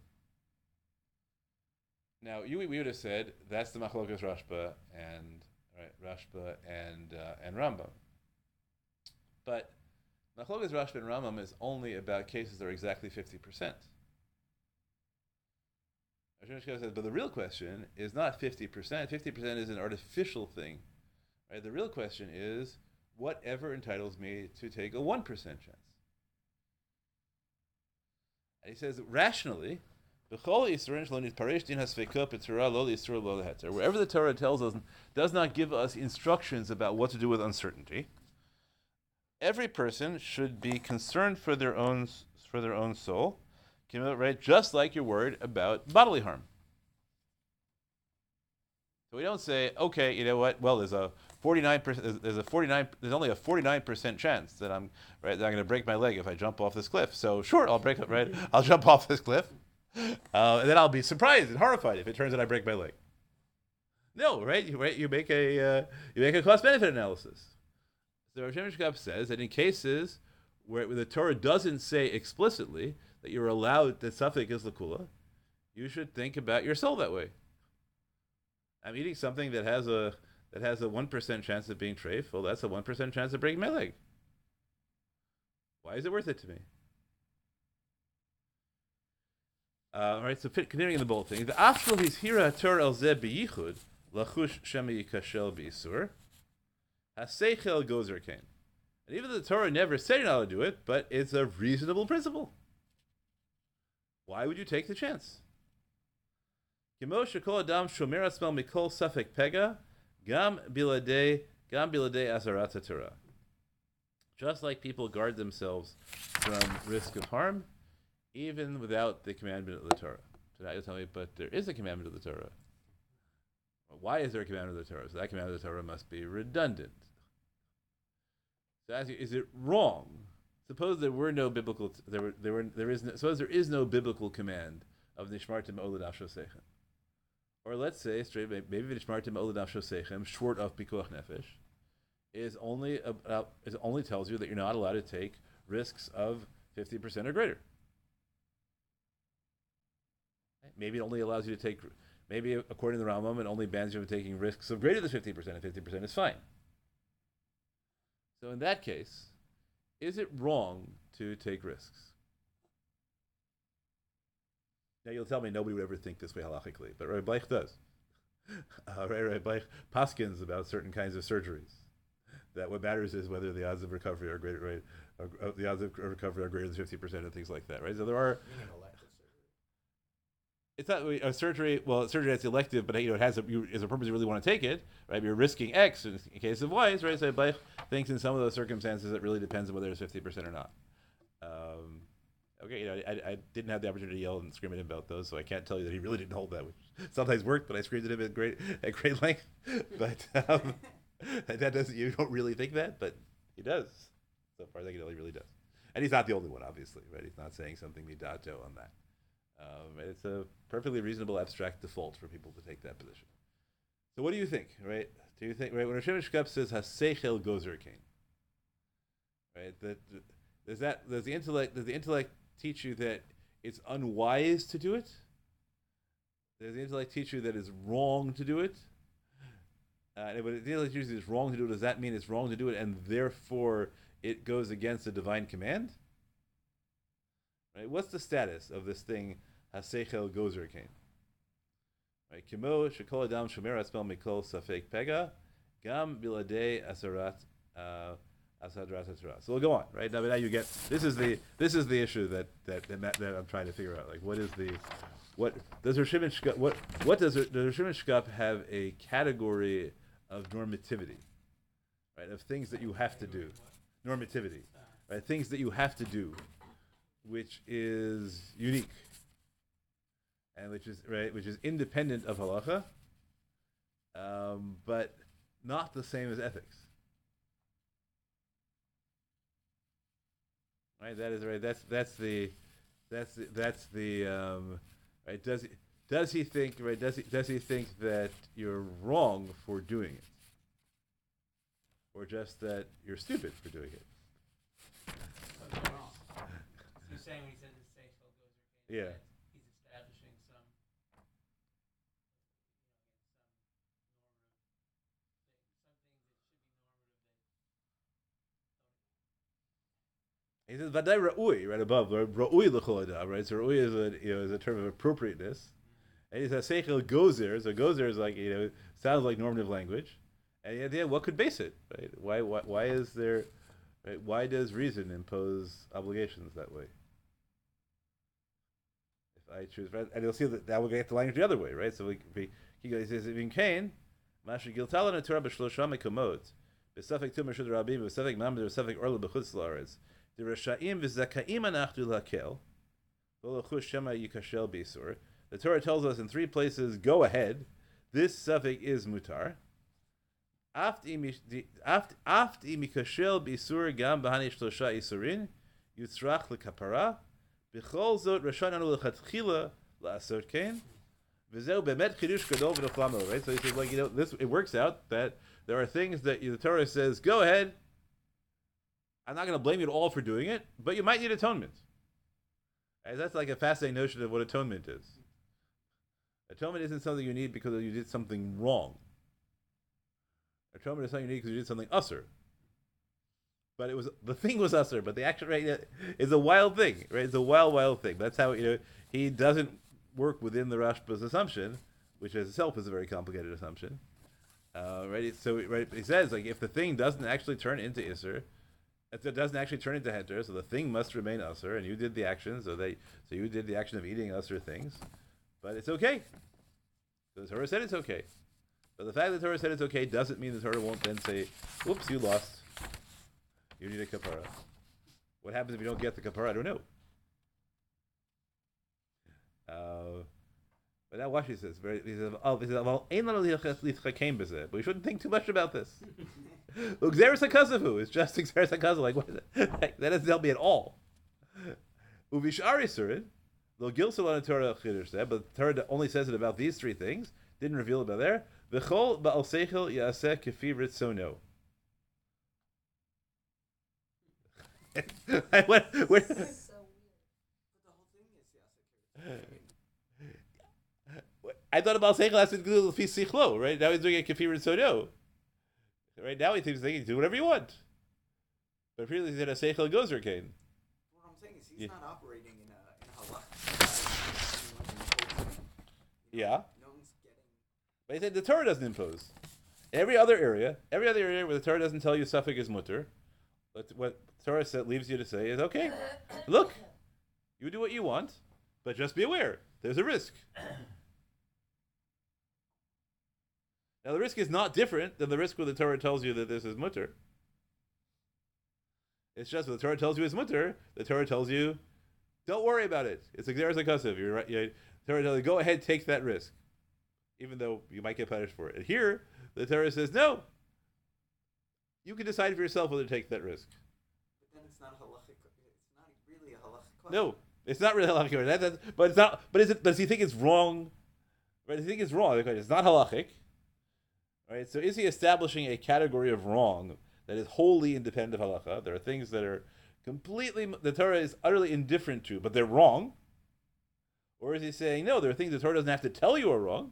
Now, you, we would have said that's the Machlokas Rashba and right, Rashba and uh, and Rambam. But Machlokas Rashba and Rambam is only about cases that are exactly fifty percent says, but the real question is not 50%. 50% is an artificial thing. Right? The real question is whatever entitles me to take a 1% chance. And he says rationally, wherever the Torah tells us does not give us instructions about what to do with uncertainty, every person should be concerned for their own for their own soul, right? Just like you're worried about bodily harm. So we don't say, okay, you know what? Well, there's a 49 percent. There's a 49. There's only a 49 percent chance that I'm right. That I'm going to break my leg if I jump off this cliff. So sure, I'll break it. Right, I'll jump off this cliff, uh, and then I'll be surprised and horrified if it turns out I break my leg. No, right? You right? You make a uh, you make a cost benefit analysis. So Rav Shimon says that in cases where the Torah doesn't say explicitly that you're allowed that suffix is lakula, you should think about your soul that way. I'm eating something that has a that has a one percent chance of being treif. Well, that's a one percent chance of breaking my leg. Why is it worth it to me? Uh, all right, so continuing in the bold thing, the afshul his hira tor el zeb beyichud lachush shemi yikashel beisur haseichel gozer kain. And even though the Torah never said you're not allowed to do it, but it's a reasonable principle. Why would you take the chance? Just like people guard themselves from risk of harm, even without the commandment of the Torah. So now you'll tell me, but there is a commandment of the Torah. Why is there a commandment of the Torah? So that commandment of the Torah must be redundant. So ask you, is it wrong? Suppose there were no biblical, there were, there were, there is no, suppose there is no biblical command of nishmartim olad ashosechem. Or let's say, straight, maybe nishmartim olad ashosechem, short of pikuach nefesh, is only about, is only tells you that you're not allowed to take risks of 50% or greater. Maybe it only allows you to take, maybe according to the Rambam, it only bans you from taking risks of greater than 50%, and 50% is fine. So in that case, is it wrong to take risks? Now you'll tell me nobody would ever think this way halachically, but Rabbi Bleich does. Uh, Rabbi Bleich paskins about certain kinds of surgeries. That what matters is whether the odds of recovery are greater, right? Uh, the odds of recovery are greater than fifty percent, and things like that, right? So there are it's not a surgery. Well, surgery that's elective, but you know it has a you, a purpose you really want to take it, right? You're risking X in, case of Y, right? So Bleich thinks in some of those circumstances it really depends on whether it's fifty percent or not. Um, okay, you know, I, I, didn't have the opportunity to yell and scream at him about those, so I can't tell you that he really didn't hold that, which sometimes worked, but I screamed at him at great at great length. but um, that doesn't you don't really think that, but he does. So far as I can tell, he really does, and he's not the only one, obviously, right? He's not saying something midato on that. Um, it's a perfectly reasonable abstract default for people to take that position. So what do you think, right? Do you think, right, when Hashem Shkop says Haseichel Gozer Kain, right, that, does that, does the intellect, does the intellect teach you that it's unwise to do it? Does the intellect teach you that it's wrong to do it? Uh, and if the intellect teaches you it's wrong to do it, does that mean it's wrong to do it and therefore it goes against the divine command? Right? What's the status of this thing, Haseichel Gozer Kain? Right? Kimo Shekol Adam Shomer Atzmel Mikol Safek Pega Gam Biladei Asarat uh, Asadrat Asara. So we'll go on, right? Now, now you get this is the this is the issue that that, that, that I'm trying to figure out. Like, what is the what does Rishimon Shkop what what does does Rishimon Shkop have a category of normativity, right? Of things that you have to do, normativity, right? Things that you have to do which is unique and which is right, which is independent of halacha, um, but not the same as ethics. Right, that is right. That's that's the that's the, that's the um, right. Does he does he think right? Does he does he think that you're wrong for doing it, or just that you're stupid for doing it? He's saying when he says sexual goes Yeah. he's establishing some, He says vaday ra'ui right above ra'ui l'chol right. So ra'ui is a you know is a term of appropriateness, and he says seichel gozer. So gozer is like you know sounds like normative language, And the idea, what could base it? Right? Why, why, why is there? Right? Why does reason impose obligations that way? If I choose, right? and you'll see that that will get the language the other way, right? So we, we he goes, he says, in Cain, Masha Giltala Natura B'Shlosha Mekomot, B'Safek Tumar Shud Rabim, B'Safek Orla B'Chutz the Rasha'im V'Zakaim Anachdu Lakel. The Torah tells us in three places, go ahead. This suffix is mutar. Aft imikashel b'isur gam b'hani shlosha isurin, yutzrach lekapara, b'chol zot rashananu lechatchila la'asot kain, v'zeu bemet chidush gadol v'nochlamo. Right, so he says, like you know, this it works out that there are things that the Torah says, go ahead. I'm not going to blame you at all for doing it, but you might need atonement. Right, that's like a fascinating notion of what atonement is. Atonement isn't something you need because you did something wrong. Atonement is something you need because you did something usser. But it was the thing was usser, but the action right is a wild thing, right? It's a wild, wild thing. That's how you know he doesn't work within the Rashba's assumption, which as itself is a very complicated assumption. Uh, right? So right, he says like if the thing doesn't actually turn into isser, it doesn't actually turn into heter, so the thing must remain usser, and you did the action, so they so you did the action of eating usser things, but it's okay. The Torah said it's okay. But the fact that the Torah said it's okay doesn't mean the Torah won't then say, "Oops, you lost. You need a kapara." What happens if you don't get the kapara? I don't know. Uh, but now watch says. Very, he says, "Oh, he says, well, but we shouldn't think too much about this." Uxeris hakasavu is just Uxeris hakasavu. Like what is it? that doesn't help me at all. Uvishari surin. The Gilsel on the Torah said, but the Torah only says it about these three things. Didn't reveal about there. V'chol ba'al seichel yaseh kefi ritzono. I went, went, But the whole thing is Yasek. I thought about seichel has to do with sichlo, right? Now he's doing a kefi ritzono. Right now he thinks he can do whatever you want. But previously he's in a seichel goes Kane. What I'm saying is he's Yeah. not operating in a in a halakha. Yeah. No one's getting. But he said the Torah doesn't impose. Every other area, every other area where the Torah doesn't tell you suffix is mutter, but what Torah said, leaves you to say is okay. Look, you do what you want, but just be aware there's a risk. Now the risk is not different than the risk where the Torah tells you that this is mutter. It's just when the Torah tells you it's mutter, the Torah tells you, don't worry about it. It's exeris akasiv. You're right. You, Torah tells you, go ahead, take that risk, even though you might get punished for it. And here, the Torah says, no. You can decide for yourself whether to take that risk. But then it's not halachic. It's not really a halachic question. No, it's not really halachic. That, that's, but it's not. But is it? Does he think it's wrong? Right? Does he think it's wrong? It's not halachic. Right. So is he establishing a category of wrong that is wholly independent of halacha? There are things that are completely the Torah is utterly indifferent to, but they're wrong. Or is he saying no? There are things the Torah doesn't have to tell you are wrong,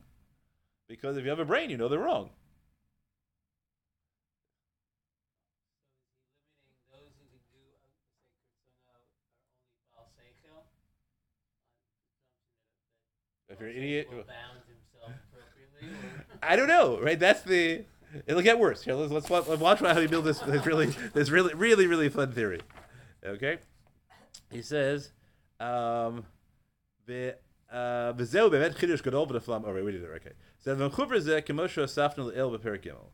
because if you have a brain, you know they're wrong. So is he limiting those who can do uh, say Kurtzona are only Baal Seichel? On the If you're an idiot, that will bound himself appropriately, or I don't know, right? That's the. It'll get worse. Here, let's let's watch, let's watch how you build this. This really, this really, really, really fun theory. Okay, he says, um, the bemet chidush gadol b'neflam. Oh, wait, we did it. Okay. V'mchuver zeh kemosho asafnu le'el b'perik gimel.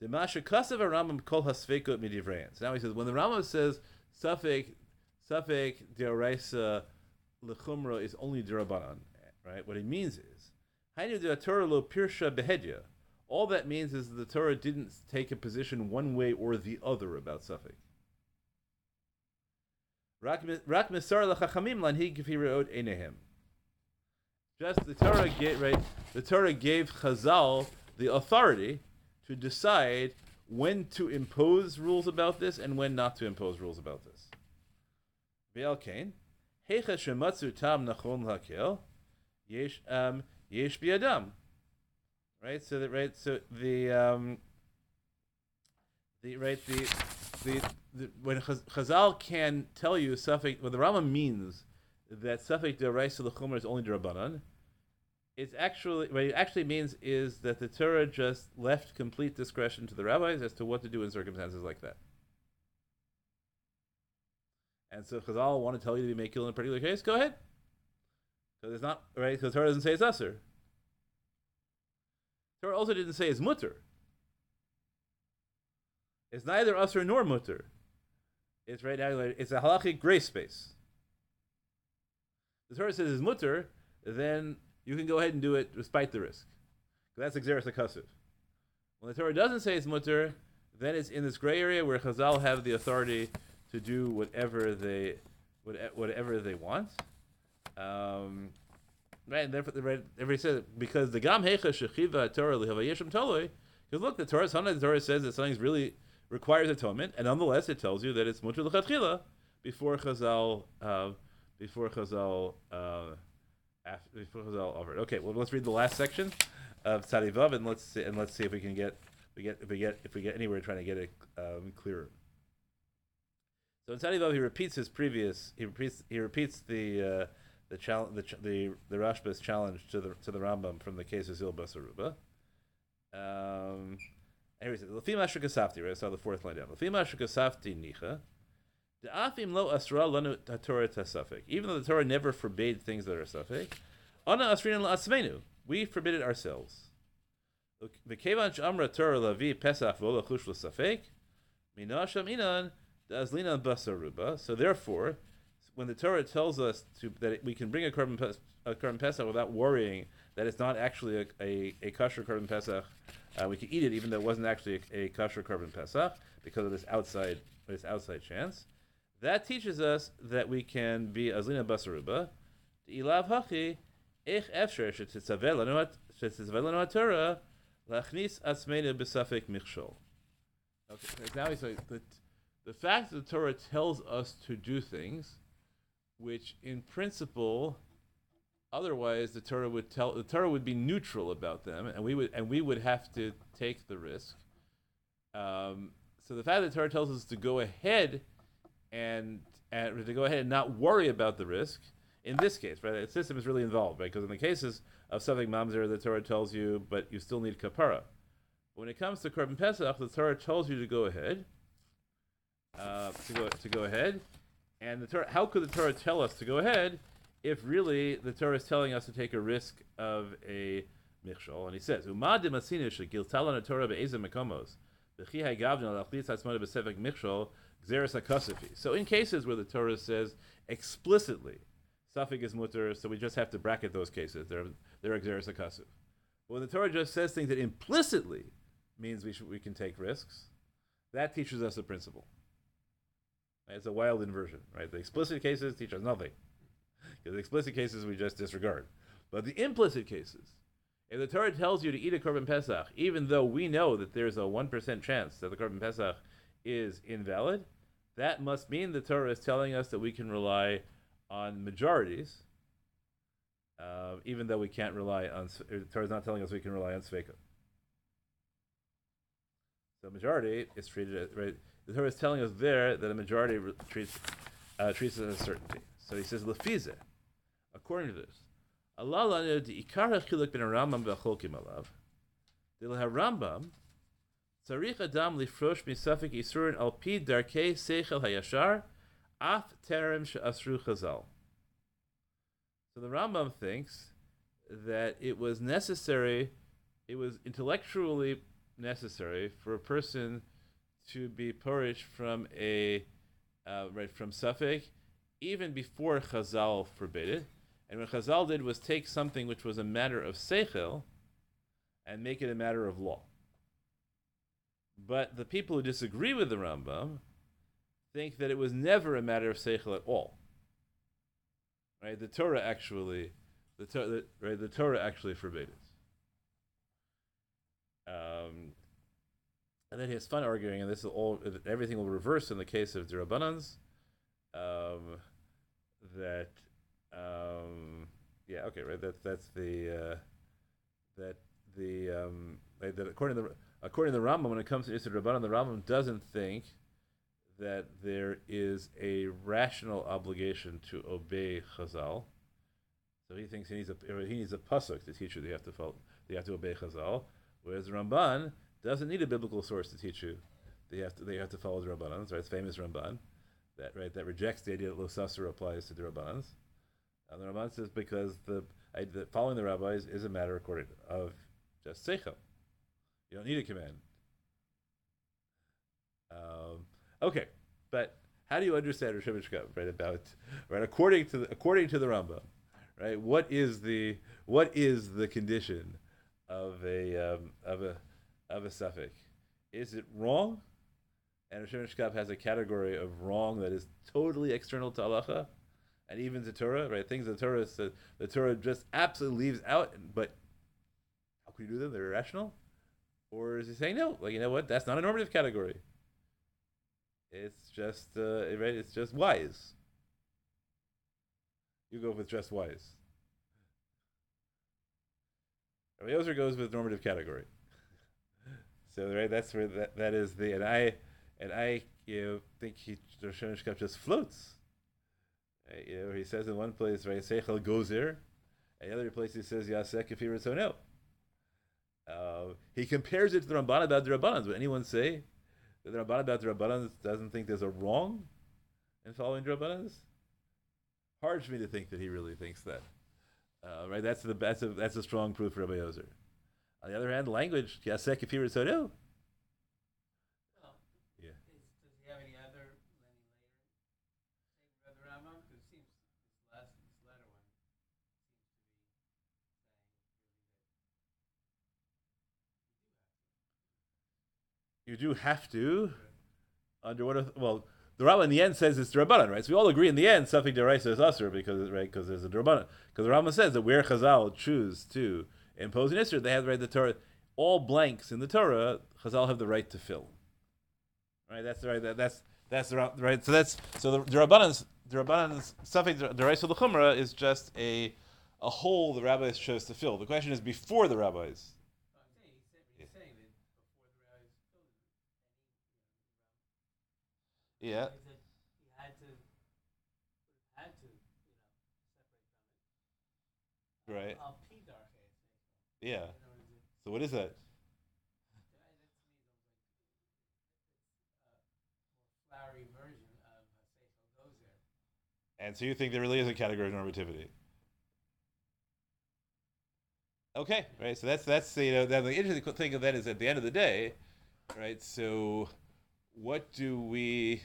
The masha kasav Rambam kol hasfekot midivrein. So now he says when the Rambam says suffix suffix deoraisa lechumra is only derabanan, right? What he means is de Torah lo pirsha behedya. All that means is the Torah didn't take a position one way or the other about suffix. Just the Torah gave right. The Torah gave Chazal the authority to decide when to impose rules about this and when not to impose rules about this. Shematzu tam nachon lakel, yesh um yesh biadam. Right. So that right. So the um. The right the the, the when Chaz- Chazal can tell you suffix what the Rama means that suffix deraisa l'chumer is only derabanan. It's actually what it actually means is that the Torah just left complete discretion to the rabbis as to what to do in circumstances like that. And so Chazal want to tell you to be makil in a particular case, go ahead. Because it's not right. Because Torah doesn't say it's usher. Torah also didn't say it's mutter. It's neither usher nor mutter. It's right now. It's a halachic gray space. The Torah says it's mutter, then you can go ahead and do it despite the risk. That's exeris akasiv. When the Torah doesn't say it's mutter, then it's in this gray area where Chazal have the authority to do whatever they whatever they want. Um, right, therefore, right, everybody says because the gam hecha shechiva Torah lihavayishim toloi. Because look, the Torah, sometimes the Torah says that something's really requires atonement, and nonetheless it tells you that it's mutter lechatchila before Chazal uh, before Chazal uh, after, before Chazal offered. Okay, well let's read the last section of Tzadivav and let's see, and let's see if we can get we get if we get if we get anywhere trying to get it um, clearer. So in Tzadivav he repeats his previous he repeats he repeats the uh, the challenge the the the Rashba's challenge to the to the Rambam from the case of Zil Basar Ruba. Um, says, "Lefim asher kasafti." Right, I saw the fourth line down. Lefim asher nicha. De'afim lo asra lanu Torah tasafik. Even though the Torah never forbade things that are safik, ana asrin la'atzmenu. We forbid it ourselves. The kevan amra Torah lavi pesach v'ola chush l'safek. Minasham inan da'azlina basaruba. So therefore, when the Torah tells us to, that we can bring a carbon a carbon pesach without worrying that it's not actually a, a, a kosher carbon pesach, uh, we can eat it even though it wasn't actually a, a kosher carbon pesach because of this outside this outside chance. That teaches us that we can be azlina basar ruba. Ilav hachi ich efsher shetitzavel Torah lachnis atzmeinu b'safek michshol. Okay, now he's like the, the fact that the Torah tells us to do things which in principle otherwise the Torah would tell the Torah would be neutral about them and we would and we would have to take the risk. Um, so the fact that the Torah tells us to go ahead and, and to go ahead and not worry about the risk in this case, right? The system is really involved, right? Because in the cases of something mamzer, the Torah tells you, but you still need kapara. When it comes to korban pesach, the Torah tells you to go ahead, uh, to go to go ahead, and the Torah. How could the Torah tell us to go ahead if really the Torah is telling us to take a risk of a michshol? And he says, "Umad demasinu shegiltalan Torah be'ezem mekomos v'chi ha'gavna lachlis hatzmona b'sefek michshol gzeres hakasifi." So in cases where the Torah says explicitly, suffix is mutter, so we just have to bracket those cases. They're they're akasuf. But when the Torah just says things that implicitly means we should we can take risks, that teaches us a principle. It's a wild inversion, right? The explicit cases teach us nothing. Because the explicit cases we just disregard. But the implicit cases, if the Torah tells you to eat a korban pesach, even though we know that there's a 1% chance that the korban pesach is invalid, that must mean the Torah is telling us that we can rely on majorities, uh, even though we can't rely on, the Torah is not telling us we can rely on sveka. So majority is treated as, right, the Torah is telling us there that a majority treats uh, treats it as a certainty. So he says lefize, according to this, Allah lanu hachiluk ben Rambam v'cholkim alav. The Rambam tzarich adam lifrosh misafik isurin al pi darkei seichel hayashar af terem she'asru chazal. So the Rambam thinks that it was necessary, it was intellectually necessary for a person to be purish from a uh, right from suffix even before Chazal forbade it. And what Chazal did was take something which was a matter of seichel and make it a matter of law. But the people who disagree with the Rambam think that it was never a matter of seichel at all. Right? The Torah actually, the, the right, the Torah actually forbade it. Um, and then he has fun arguing, and this is all everything will reverse in the case of Dirabanans. Um, that um, yeah, okay, right. That's that's the uh, that the um, that according to the according to the Rambam, when it comes to Isser Rabbanan, the Rambam doesn't think that there is a rational obligation to obey Chazal. So he thinks he needs a he needs a pasuk to teach you that you have to follow, that you have to obey Chazal, whereas Ramban doesn't need a biblical source to teach you. They have to they have to follow the Rabbanans, right? It's famous Ramban that right that rejects the idea that Losasur applies to the Rabbanans. And the Ramban says because the, I, the following the rabbis is a matter according of just seichel. You don't need a command. Um, okay, but how do you understand Rosh right? About right according to the, according to the Rambam, right? What is the what is the condition of a um, of a of a suffix? Is it wrong? And Rosh Hashanah has a category of wrong that is totally external to halacha, and even to Torah, right? Things the Torah says the Torah just absolutely leaves out, but how can you do them? They're irrational. Or is he saying no? Like you know what? That's not a normative category. It's just uh, right. It's just wise. You go with just wise. Rabbi Yozer goes with normative category. So right, that's where that, that is the and I and I you know think he Rosh Hashanah just floats. Right, you know, he says in one place, right, Seichel gozer, and the other place he says Yasek if no. Uh, he compares it to the Ramban about the Rabbanans. Would anyone say that the Ramban about the Rabbanans doesn't think there's a wrong in following the Rabbanans? Hard for me to think that he really thinks that. Uh, right? That's the that's a that's a strong proof for Rabbi Yozer. On the other hand, language Yasek if Well, Yeah. is, does he have any other any later statement of the Rambam? Because it seems this last this latter one seems to be saying You do have to. Under what? Well, the Rambam in the end says it's Rabbanan, right? So we all agree in the end something deraisa is usher because right because there's a Rabbanan. Because the Rambam says that where Chazal choose to impose an isser, they have the right the Torah. All blanks in the Torah, Chazal have the right to fill. Right. That's the right. That, that's that's the right. So that's so the, the Rabbanan's the Rabbanan's something deraisa l'chumra is just a a hole the rabbis chose to fill. The question is before the rabbis. So I'm saying, he's, saying- he's saying that before the rabbis filled it, Yeah. he said he had to, had to, you know, separate from it. Right. Al pi darchei seichel. Yeah. In other words, it- So what is that? that- that to me sounds like it's a more flowery version of a seichel goes there. And so you think there really is a category of normativity? Okay, right. So that's that's you know then the interesting thing of that is at the end of the day, right? So what do we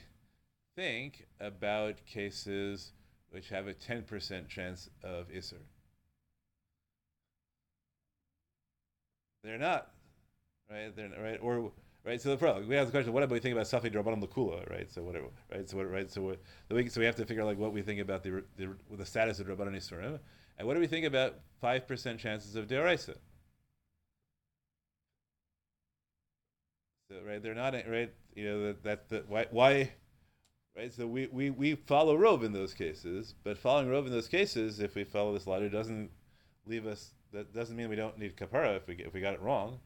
think about cases which have a ten percent chance of isser? They're not, right? They're not, right or right. So the problem we have the question: What do we think about Safi Drabanim Lakula, right? So whatever, right? So what, right? So what, so we, so we have to figure out like what we think about the the, the status of Rabbanan Yisrael, and what do we think about five percent chances of Deraisa? So right, they're not right. You know that that, that why why. Right, so we, we, we follow Rove in those cases, but following Rove in those cases, if we follow this ladder, doesn't leave us. That doesn't mean we don't need kapara if we if we got it wrong.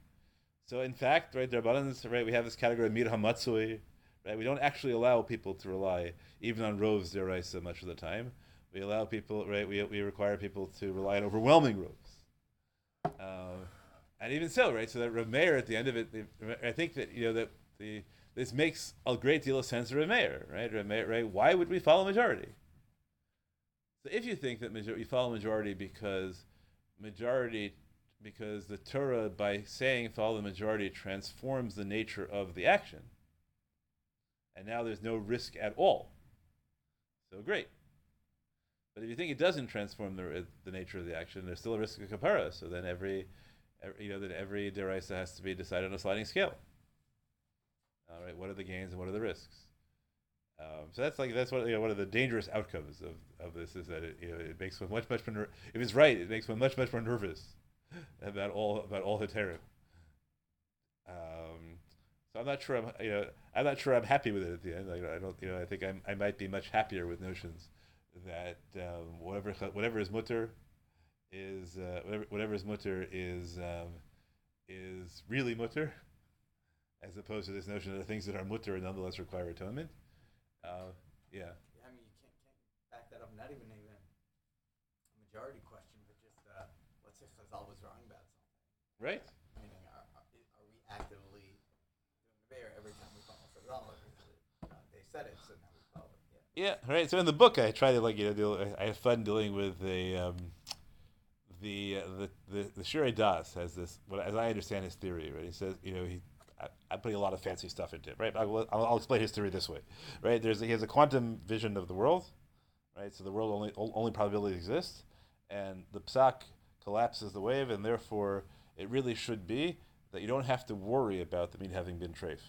So in fact, right, there right, we have this category of mir hamatzui, right? We don't actually allow people to rely even on roves deraisa much of the time. We allow people, right? We, we require people to rely on overwhelming roves. Uh, and even so, right? So that Rav Meir at the end of it, I think that you know that the this makes a great deal of sense to Rav Meir, right? Rav Meir, right? Why would we follow majority? So if you think that major- you follow majority because majority because the Torah by saying follow the majority transforms the nature of the action, and now there's no risk at all. So great. But if you think it doesn't transform the, uh, the nature of the action, there's still a risk of kapara. So then every, every you know that every deraisa has to be decided on a sliding scale. All right, what are the gains and what are the risks? Um, so that's like that's what you know, one of the dangerous outcomes of, of this is that it you know it makes one much much more ner- if it's right it makes one much much more nervous about all about all heterim. Um, so I'm not sure I'm you know I'm not sure I'm happy with it at the end. Like, I don't you know I think I'm, I might be much happier with notions that um, whatever whatever is mutter is uh, whatever whatever is mutter is um, is really mutter, as opposed to this notion that the things that are mutter nonetheless require atonement. Uh, yeah. yeah. I mean, you can't, can't back that up. Not even even a majority question, but just uh, let's say Chazal was wrong about something. Right. Uh, meaning, are, are we actively doing the bear every time we follow Chazal? Uh, they said it, so now we follow it. Yeah. yeah. Right. So in the book, I try to like you know deal, I have fun dealing with the. Um, the, uh, the the the Shirei Das has this. What as I understand his theory, right? He says, you know, he I'm putting a lot of fancy stuff into it, right? I'll, I'll explain his theory this way, right? There's he has a quantum vision of the world, right? So the world only only probability exists, and the psak collapses the wave, and therefore it really should be that you don't have to worry about the meat having been treif.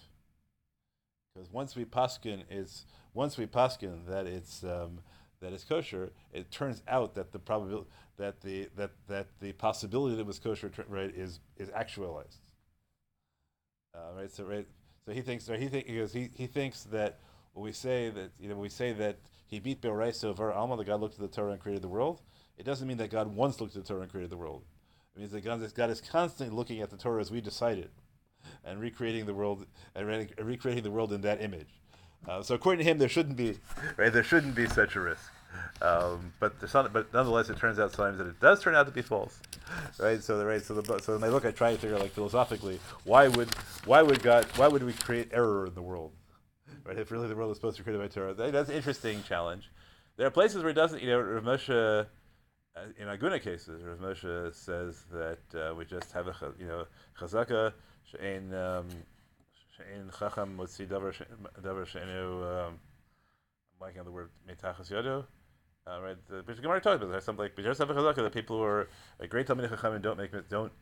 Because once we paskin, it's once we paskin that it's um, that it's kosher, it turns out that the probability that the that that the possibility that it was kosher right is is actualized. Uh, right. So right. So he thinks. He think he goes. He, he thinks that when we say that you know we say that he beat Beoraiso of our Alma, that God looked at the Torah and created the world. It doesn't mean that God once looked at the Torah and created the world. It means that God is, God is constantly looking at the Torah as we decided, and recreating the world and re- recreating the world in that image. Uh, so according to him, there shouldn't be right. There shouldn't be such a risk. Um, but there's but nonetheless, it turns out sometimes that it does turn out to be false, right? So the right. So the so when I look, I try to figure out like philosophically, why would why would God why would we create error in the world, right? If really the world is supposed to be created by Torah, that, that's an interesting challenge. There are places where it doesn't. You know, Rav Moshe. Uh, in Aguna cases, Rav Moshe says that uh, we just have a you know chazaka she'ein um, she'ein chacham davar davar she'enu um, I'm blanking on the word metachas yodo. Uh, right, the Gemara talks about that. Something like. The people who are a great talmidei chachamim don't make don't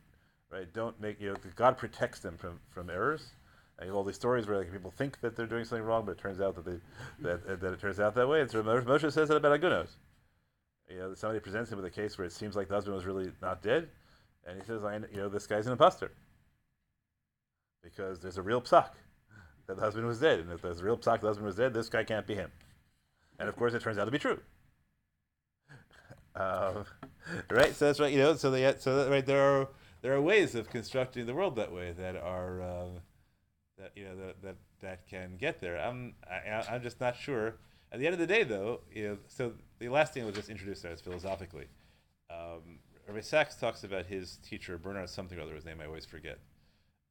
right don't make you know God protects them from from errors. And all these stories where like, people think that they're doing something wrong, but it turns out that they that, that it turns out that way. And so Moshe says that about agunos you know, somebody presents him with a case where it seems like the husband was really not dead, and he says, I, you know, this guy's an imposter. Because there's a real psak that the husband was dead, and if there's a real psak the husband was dead, this guy can't be him. And of course, it turns out to be true. Um, right, so that's right. You know, so they, so that, right there are there are ways of constructing the world that way that are uh, that you know that, that that can get there. I'm I, I'm just not sure. At the end of the day, though, you know, so the last thing I was just introduced there is philosophically. Um, Rabbi Sacks talks about his teacher Bernard something or other, his name I always forget,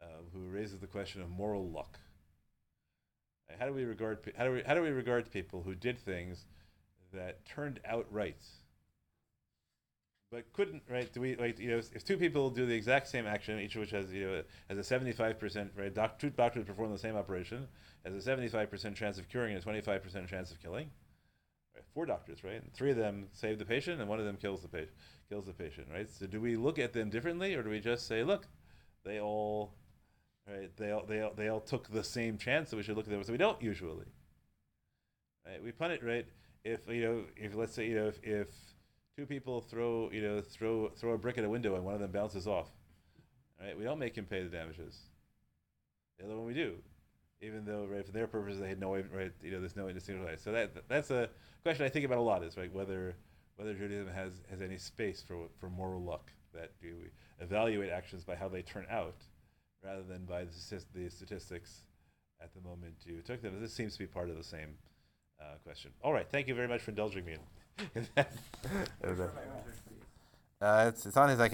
uh, who raises the question of moral luck. How do we regard how do we how do we regard people who did things that turned out right, but couldn't right? Do we like you know if two people do the exact same action, each of which has you know has a seventy five percent right? Doc, two doctors perform the same operation, has a seventy five percent chance of curing and a twenty five percent chance of killing. Right? Four doctors, right? And three of them save the patient, and one of them kills the patient. Kills the patient, right? So do we look at them differently, or do we just say, look, they all, right? They all they all, they all took the same chance, so we should look at them. So we don't usually. Right? We pun it right if you know if let's say you know if, if two people throw you know throw throw a brick at a window and one of them bounces off, right? We don't make him pay the damages. The other one we do, even though right for their purposes they had no right you know there's no indistinguishable. So that that's a question I think about a lot is right whether whether Judaism has has any space for for moral luck that do we evaluate actions by how they turn out rather than by the, the statistics at the moment you took them. This seems to be part of the same uh, question. All right, thank you very much for indulging me Uh, it's, it's on his. I